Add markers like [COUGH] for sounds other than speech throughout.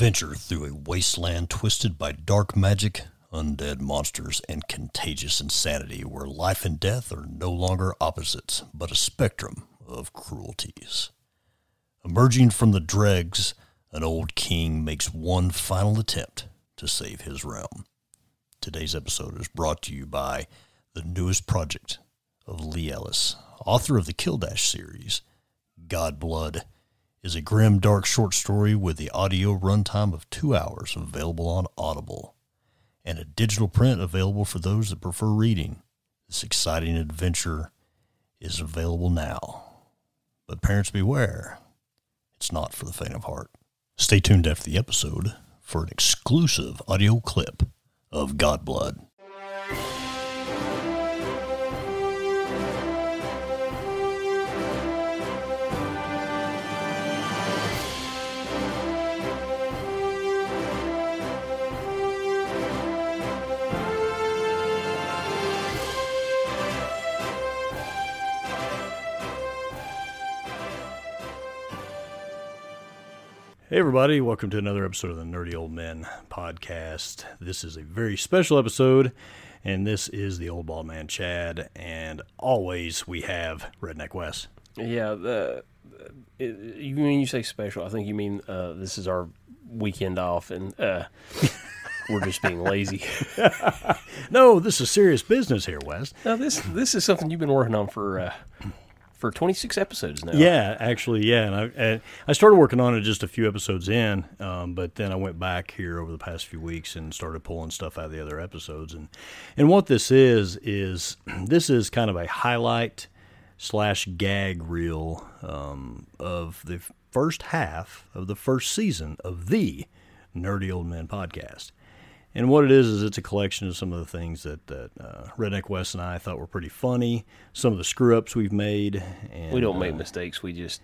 Venture through a wasteland twisted by dark magic, undead monsters, and contagious insanity where life and death are no longer opposites, but a spectrum of cruelties. Emerging from the dregs, an old king makes one final attempt to save his realm. Today's episode is brought to you by the newest project of Lee Ellis, author of the Killdash series, Godblood is a grim, dark short story with the audio runtime of two hours available on Audible and a digital print available for those that prefer reading. This exciting adventure is available now. But parents beware, it's not for the faint of heart. Stay tuned after the episode for an exclusive audio clip of Godblood. Hey, everybody, welcome to another episode of the Nerdy Old Men podcast. This is a very special episode, and this is the Old Bald Man Chad, and always we have Redneck Wes. Yeah, the, it, you mean you say special? I think you mean uh, this is our weekend off, and uh, we're just being lazy. [LAUGHS] no, this is serious business here, Wes. No, this this is something you've been working on for uh, for 26 episodes now. Yeah, actually, yeah. And I, I started working on it just a few episodes in, um, but then I went back here over the past few weeks and started pulling stuff out of the other episodes. And and what this is is [CLEARS THROAT] this is kind of a highlight slash gag reel um, of the first half of the first season of the Nerdy Old Men podcast. And what it is is it's a collection of some of the things that that uh, Redneck Wes and I thought were pretty funny. Some of the screw ups we've made. And, we don't make uh, mistakes. We just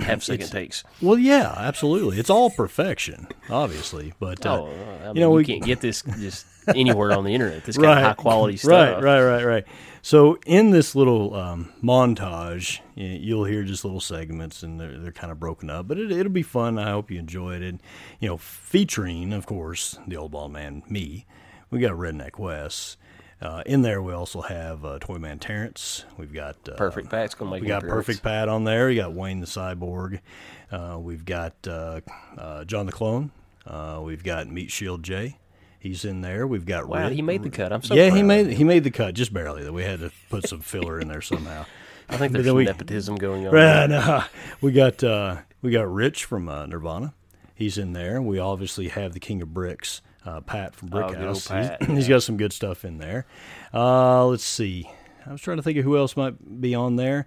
have second takes. Well, yeah, absolutely. It's all perfection, obviously. But uh, oh, I mean, you know, we can't get this just anywhere on the internet. This kind right, of high quality [LAUGHS] stuff. Right, right, right, right. So in this little um, montage, you'll hear just little segments, and they're, they're kind of broken up. But it, will be fun. I hope you enjoyed it. You know, featuring, of course, the old ball man, me. We got Redneck Wes. Uh, in there, we also have uh, Toyman Terrence. We've got uh, Perfect Pat's gonna make. We got Perfect Pat on there. We got Wayne the Cyborg. Uh, we've got uh, uh, John the Clone. we've got Meat Shield J. He's in there. We've got wow. he made the cut. I'm so yeah. He made he made the cut just barely. That we had to put some filler in there somehow. I think there's some we, nepotism going on. Right, no, [LAUGHS] we got uh, we got Rich from uh, Nirvana. He's in there. We obviously have the King of Bricks, uh, Pat from Brick oh, House. He's, [CLEARS THROAT] yeah. he's got some good stuff in there. Uh, let's see. I was trying to think of who else might be on there.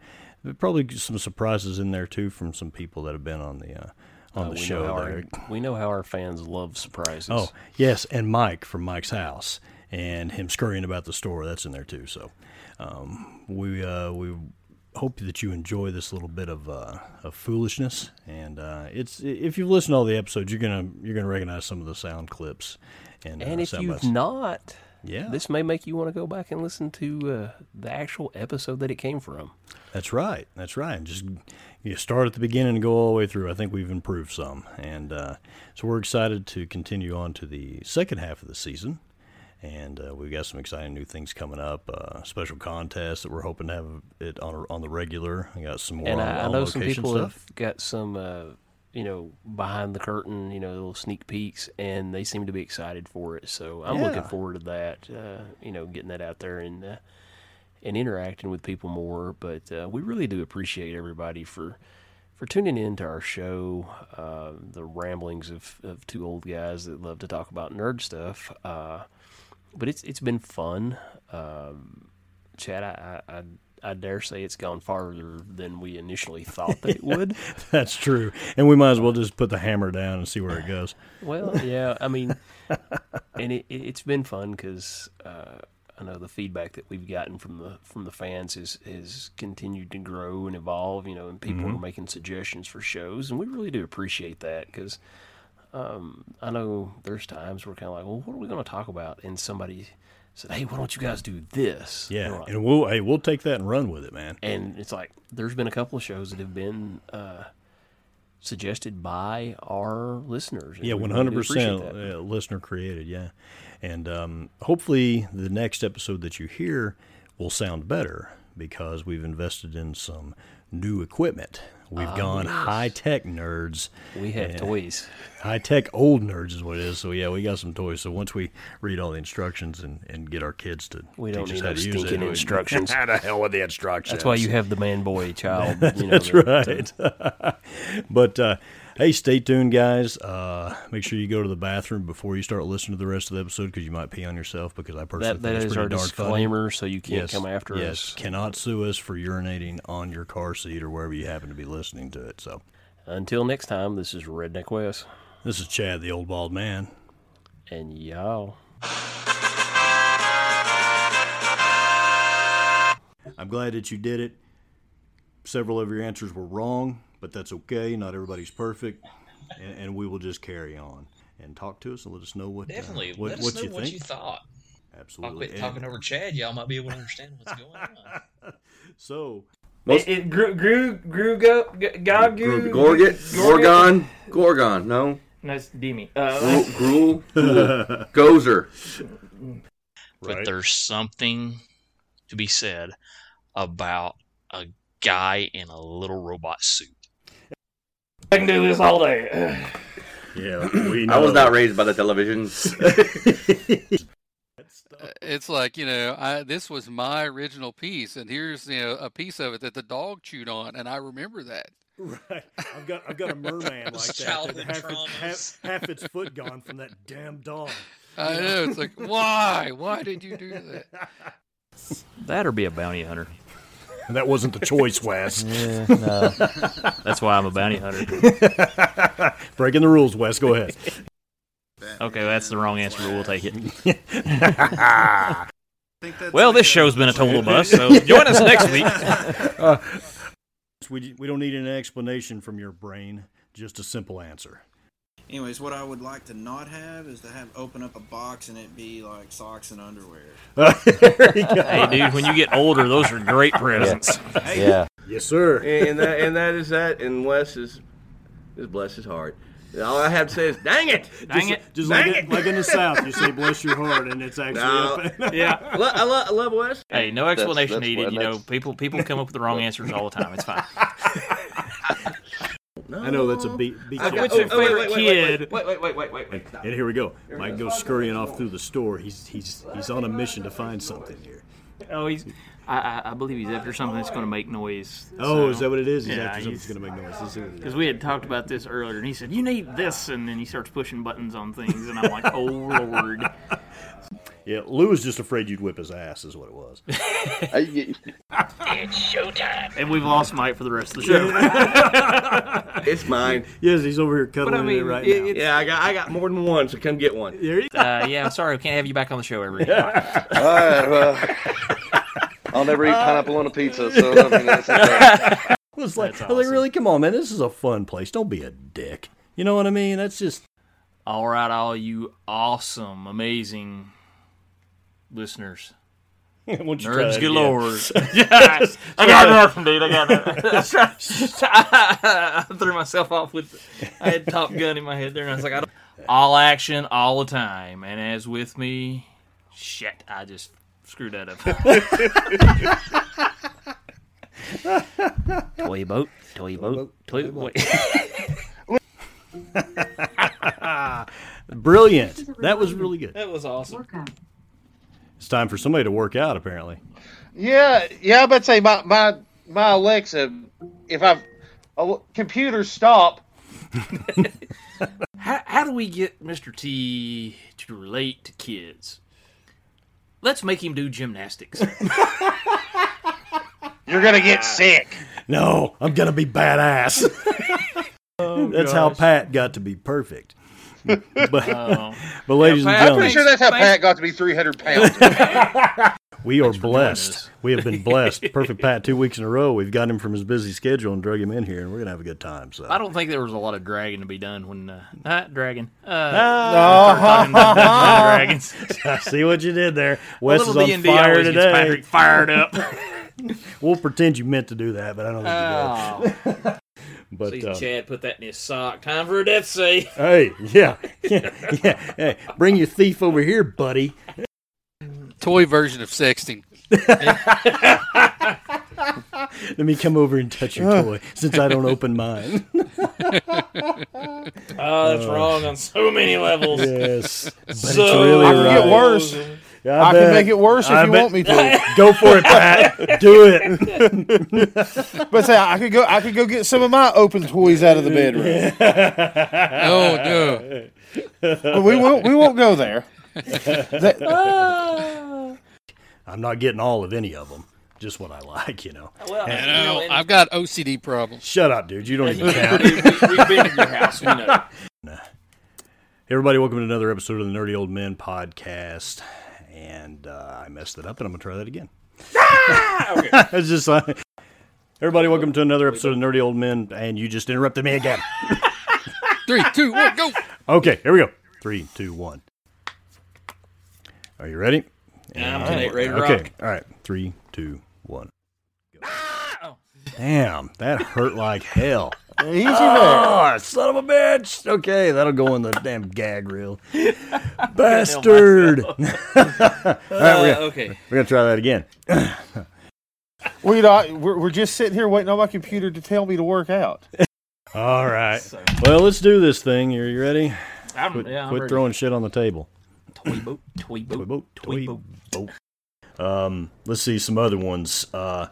Probably some surprises in there too from some people that have been on the uh, on uh, the show. Our, we know how our fans love surprises. Oh yes, and Mike from Mike's house and him scurrying about the store. That's in there too. So um, we uh, we hope that you enjoy this little bit of uh, of foolishness. And uh, it's if you've listened to all the episodes, you're gonna you're gonna recognize some of the sound clips. And, and uh, if you've not, yeah, this may make you want to go back and listen to uh, the actual episode that it came from. That's right. That's right. And just you start at the beginning and go all the way through. I think we've improved some, and uh, so we're excited to continue on to the second half of the season. And uh, we've got some exciting new things coming up. Uh, special contests that we're hoping to have it on on the regular. I got some more. And on, I, I know some people stuff. have got some, uh, you know, behind the curtain, you know, little sneak peeks, and they seem to be excited for it. So I'm yeah. looking forward to that. Uh, you know, getting that out there and uh, and interacting with people more. But uh, we really do appreciate everybody for for tuning in to our show, uh, the ramblings of, of two old guys that love to talk about nerd stuff. But it's it's been fun, um, Chad. I, I I dare say it's gone farther than we initially thought that it would. [LAUGHS] That's true, and we might as well just put the hammer down and see where it goes. well, yeah, I mean, and it, has been fun because uh, I know the feedback that we've gotten from the from the fans is has continued to grow and evolve. You know, and people mm-hmm. are making suggestions for shows, and we really do appreciate that because um, I know there's times we're kind of like, well, what are we going to talk about? And somebody said, hey, why don't you guys do this? Yeah, and, like, and we'll hey we'll take that and run with it, man. And it's like there's been a couple of shows that have been. Uh, suggested by our listeners. Yeah, one hundred percent uh, listener created. Yeah, and um, hopefully the next episode that you hear will sound better because we've invested in some new equipment. We've Ah, gone yes. high tech nerds. We have toys. High tech old nerds is what it is. So yeah, we got some toys. So once we read all the instructions and, and get our kids to We don't need no to use it, instructions. [LAUGHS] How the hell with the instructions? That's why you have the man boy child. [LAUGHS] You know, That's the- right. [LAUGHS] but uh, hey, stay tuned, guys. Uh, make sure you go to the bathroom before you start listening to the rest of the episode because you might pee on yourself. Because I personally That, think that is our darn funny. disclaimer, so you can't Yes, come after yes, us. cannot sue us for urinating on your car seat or wherever you happen to be listening to it. So Until next time, this is Redneck West, this is Chad, the old bald man. and y'all. I'm glad that you did it. Several of your answers were wrong, but that's okay. Not everybody's perfect, and, and we will just carry on and talk to us and let us know what uh, Definitely. what, Let us what know you what think. you thought. Absolutely. I'll Absolutely. quit talking over Chad. Y'all might be able to understand what's going on. [LAUGHS] So It, it grew, grew, grew, go, g- God, grew, Gorgon, Gorgon, Gorgon. No, No, it's Demi. Uh, Gruel, [LAUGHS] Gruel, [LAUGHS] Gozer. But Right. there's something to be said about a guy in a little robot suit. I can do this all day. [SIGHS] yeah, we know. I was not raised by the televisions. [LAUGHS] It's like you know, I this was my original piece, and here's you know a piece of it that the dog chewed on, and I remember that. Right. I've got I've got a merman [LAUGHS] like that. Childhood that half, its, half, half its foot gone from that damn dog. I know it's like why, why did you do that? [LAUGHS] That or be a bounty hunter. That wasn't the choice, Wes. [LAUGHS] Yeah, no. [LAUGHS] That's why I'm a bounty hunter. [LAUGHS] Breaking the rules, Wes. Go ahead. Okay, that's the wrong answer, but we'll take it. Well, this show's been a total bust, so join us next week. Uh, we, we don't need an explanation from your brain, just a simple answer. Anyways, what I would like to not have is to have open up a box and it be like socks and underwear. [LAUGHS] Hey, dude, when you get older, those are great presents. Yeah. [LAUGHS] Yes, sir. and that and that is that. And Wes is is bless his heart. All I have to say is, dang it, Dang it. Just Dang like, it. in, like in the [LAUGHS] South, you say "bless your heart," and it's actually No. up- Yeah. I, lo- I, lo- I love Wes. Hey, no explanation that's needed. what- You know, people people come up with the wrong answers all the time. It's fine. I know that's a beat. beat Okay, What's your oh, wait, favorite wait, wait, kid? Wait, wait, wait, wait, wait, wait. And here we go. Mike goes scurrying off through the store. He's he's he's on a mission to find something here. Oh, he's. I, I, I believe he's after something that's going to make noise. Oh, is that what it is? He's Yeah, after he's- something's going to make noise. Let's see what it is. Because we had talked about this earlier, and he said, "You need this," and then he starts pushing buttons on things, and I'm like, "Oh lord!" [LAUGHS] Yeah, Lou was just afraid you'd whip his ass, is what it was. [LAUGHS] It's showtime. And we've lost Mike for the rest of the show. [LAUGHS] It's mine. yes, he's over here cuddling I mean, it right it- now. Yeah, I got I got more than one, so come get one. There you Uh, yeah, I'm sorry, we can't have you back on the show ever again. [LAUGHS] All right, well, I'll never eat pineapple on a pizza, so I mean, that's okay. I was like, That's I was like, really, come on, man. This is a fun place. Don't be a dick. You know what I mean? That's just All right, all you awesome, amazing listeners. [LAUGHS] Once you try Nerds that galore. again. [LAUGHS] I got nothing, dude. I got nothing. [LAUGHS] I threw myself off with. I had Top Gun in my head there, and I was like, I don't, all action, all the time. And as with me, shit, I just screwed that up. toy boat, toy boat, toy boat. Brilliant. That was really good. That was awesome. It's time for somebody to work out, apparently. Yeah, yeah. I bet say my my my Alexa, if I a computer stop, [LAUGHS] How, how do we get Mr. T to relate to kids? Let's make him do gymnastics. [LAUGHS] you're gonna get sick. No, I'm gonna be badass. [LAUGHS] Oh, That's how Pat got to be perfect. [LAUGHS] but, Oh. [LAUGHS] but ladies Pat, and I'm pretty sure that's how Pat got to be 300 pounds. [LAUGHS] we are blessed. We have been blessed. Perfect Pat, two weeks in a row. We've got him from his busy schedule and drug him in here, and we're gonna have a good time. So I don't think there was a lot of dragging to be done when uh, not dragon. Uh, Ah, talking about Dungeons and Dragons. I see what you did there. Wes is on D&D fire today. Patrick fired up. We'll pretend you meant to do that, but I don't think you did. But See uh, Chad put that in his sock. Time for a death say. [LAUGHS] hey, yeah, [LAUGHS] yeah, yeah. Hey, bring your thief over here, buddy. Toy version of sexting. [LAUGHS] Let me come over and touch your toy since I don't open mine. Oh, that's wrong on so many levels. yes, but it's really right. get worse. Yeah, I, bet. can make it worse if I you bet- want me to. [LAUGHS] Go for it, Pat. Do it. [LAUGHS] but say I could go. I could go get some of my open toys out of the bedroom. [LAUGHS] Oh no! But we won't. We won't go there. That- I'm not getting all of any of them. Just what I like, you know. Well, You you know, know, and- I've got OCD problems. Shut up, dude. You don't even count. we, we've been in your house. We know. Hey, everybody, welcome to another episode of the Nerdy Old Men podcast. And uh, I messed it up, and I'm gonna try that again. [LAUGHS] it's just like everybody, welcome to another episode of Nerdy Old Men, and you just interrupted me again. [LAUGHS] Three, two, one, go! Okay, here we go. Three, two, one. Are you ready? Yeah, I'm tonight ready to Okay, rock. all right. Three, two, one. Go. Damn, that hurt like hell. Easy there. Oh, son of a bitch. Okay, that'll go in the [LAUGHS] damn gag reel. [LAUGHS] Bastard. [LAUGHS] All right, we're, gonna, okay. we're gonna try that again. Well, you know, I- we're, we're just sitting here waiting on my computer to tell me to work out. All right. Well, let's do this thing. Are you ready? I'm, Quit, yeah, I'm quit ready. throwing shit on the table. toy boat, toy Toy boat. boat, Toy toy boat. Um, let's see some other ones. Uh,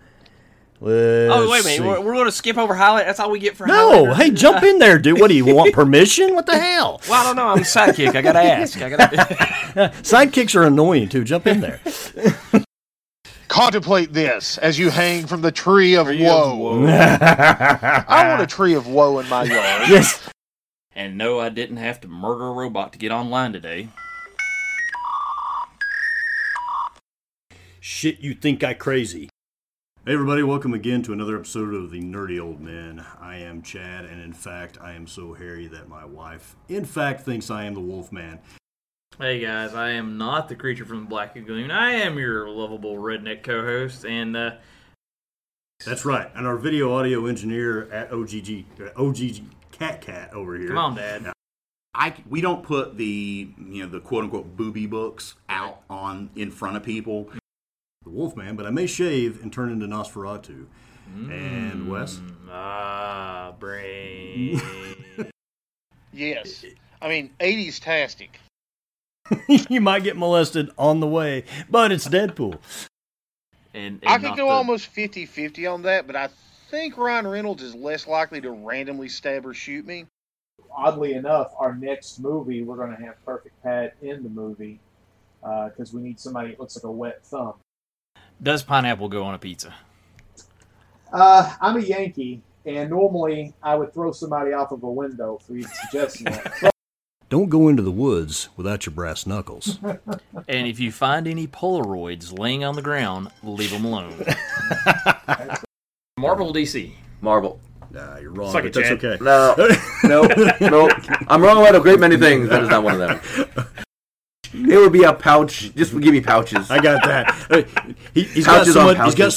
let's Oh wait a minute, we're, we're going to skip over highlight. That's all we get for No, highlight. hey, jump in there, dude. What do you [LAUGHS] want permission? What the hell? Well, I don't know. I'm a sidekick. I gotta ask. I gotta. [LAUGHS] [LAUGHS] Sidekicks are annoying too. Jump in there. Contemplate this as you hang from the tree of Tree of woe. woe. I want a tree of woe in my yard. yes. And no, I didn't have to murder a robot to get online today. Shit, you think I crazy. Hey everybody, welcome again to another episode of the Nerdy Old Men. I am Chad, and in fact, I am so hairy that my wife, in fact, thinks I am the Wolf Man. Hey guys, I am not the creature from the Black Lagoon. I am your lovable redneck co-host, and uh, That's right, and our video audio engineer at OGG, uh, OGG Cat Cat over here. come on, Dad. I we don't put the you know the quote unquote booby books out on in front of people. The Wolf Man, but I may shave and turn into Nosferatu. And Wes, Ah, brain. [LAUGHS] Yes. I mean, 80s tastic. [LAUGHS] you might get molested on the way, but it's Deadpool. and, and I could go the- almost 50 50 on that, but I think Ryan Reynolds is less likely to randomly stab or shoot me. oddly enough, our next movie, we're going to have Perfect Pat in the movie because we need somebody that looks like a wet thumb. Does pineapple go on a pizza? Uh, I'm a Yankee, and normally I would throw somebody off of a window for you suggesting [LAUGHS] that. Don't go into the woods without your brass knuckles. [LAUGHS] And if you find any Polaroids laying on the ground, leave them alone. [LAUGHS] Marvel DC. Marvel. Nah, you're wrong, Suck but it, that's Chad. okay. No, no, no. I'm wrong about a great many things. That is not one of them. It would be a pouch. Just give me pouches. I got that. [LAUGHS] He, he's got Pouches so on much. He's got.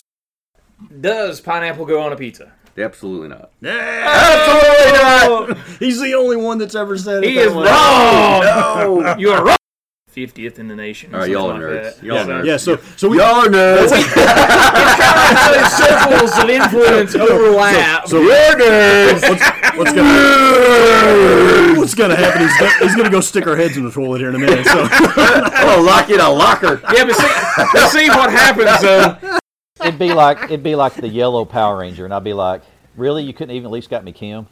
Does pineapple go on a pizza? Absolutely not. Absolutely not. [LAUGHS] He's the only one that's ever said it. He is way. wrong. No, [LAUGHS] you are wrong. Fiftieth in the nation. All right, y'all are like nerds. that. Y'all Yeah, are nerds. yeah. So, so we. Y'all are nerds. it's kind of Those circles of influence overlap. So what's, what's gonna what's gonna happen? He's gonna, he's gonna go stick our heads in the toilet here in a minute. So [LAUGHS] oh, lock it in a locker. yeah, but see, but see what happens though. It'd be like it'd be like the yellow Power Ranger, and I'd be like, "Really? You couldn't even at least got me Kim?"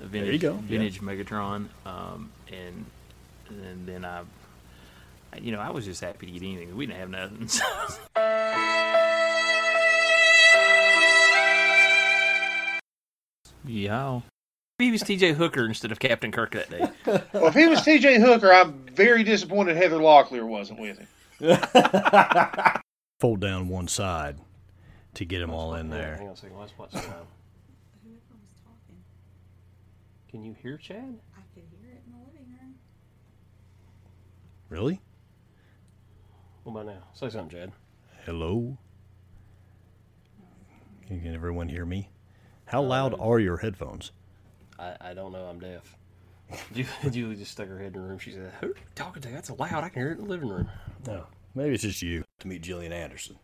Vintage, you go. Vintage Megatron, um, and and then I, you know, I was just happy to get anything. We didn't have nothing. [LAUGHS] So. yeah. Maybe he was T.J. Hooker instead of Captain Kirk that day. [LAUGHS] Well, if he was TJ Hooker, I'm very disappointed Heather Locklear wasn't with him. [LAUGHS] fold down one side to get them all in there. Hang on a second. Let's watch this now. Can you hear Chad? I could hear it in the living room. Really? What about now? Say something, Chad. Hello. Can, can everyone hear me? How loud are your headphones? I, I don't know. I'm deaf. [LAUGHS] Julie just stuck her head in the room. She said, "Who are you talking to? That's loud. I can hear it in the living room." No, maybe it's just you to meet Gillian Anderson.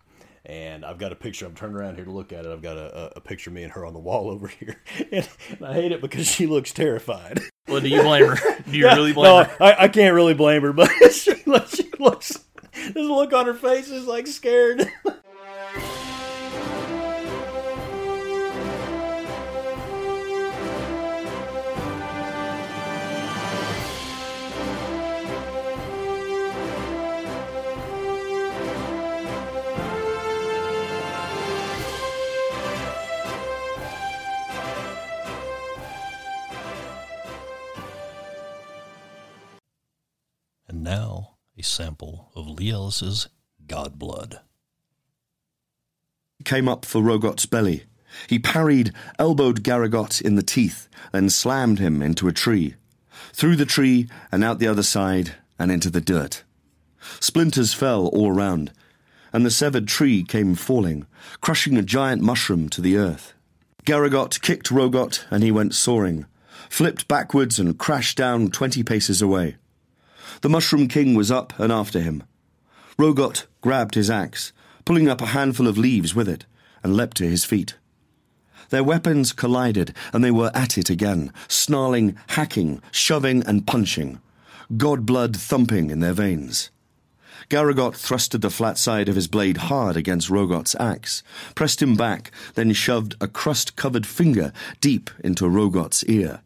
And I've got a picture. I'm turning around here to look at it. I've got a, a, a picture of me and her on the wall [LAUGHS] over here, and, I hate it because she looks terrified. Well, do you blame her? Do you [LAUGHS] Yeah, really blame no, her? I, I can't really blame her, but she, looks- she looks. This look on her face is like scared. Now, a sample of Lee Ellis's God Blood. came up for Rogot's belly. He parried, elbowed Garagot in the teeth, then slammed him into a tree. Through the tree and out the other side and into the dirt. Splinters fell all around, and the severed tree came falling, crushing a giant mushroom to the earth. Garagot kicked Rogot and he went soaring, flipped backwards and crashed down twenty paces away. The Mushroom King was up and after him. Rogot grabbed his axe, pulling up a handful of leaves with it, and leapt to his feet. Their weapons collided, and they were at it again, snarling, hacking, shoving, and punching, god blood thumping in their veins. Garagot thrusted the flat side of his blade hard against Rogot's axe, pressed him back, then shoved a crust covered finger deep into Rogot's ear.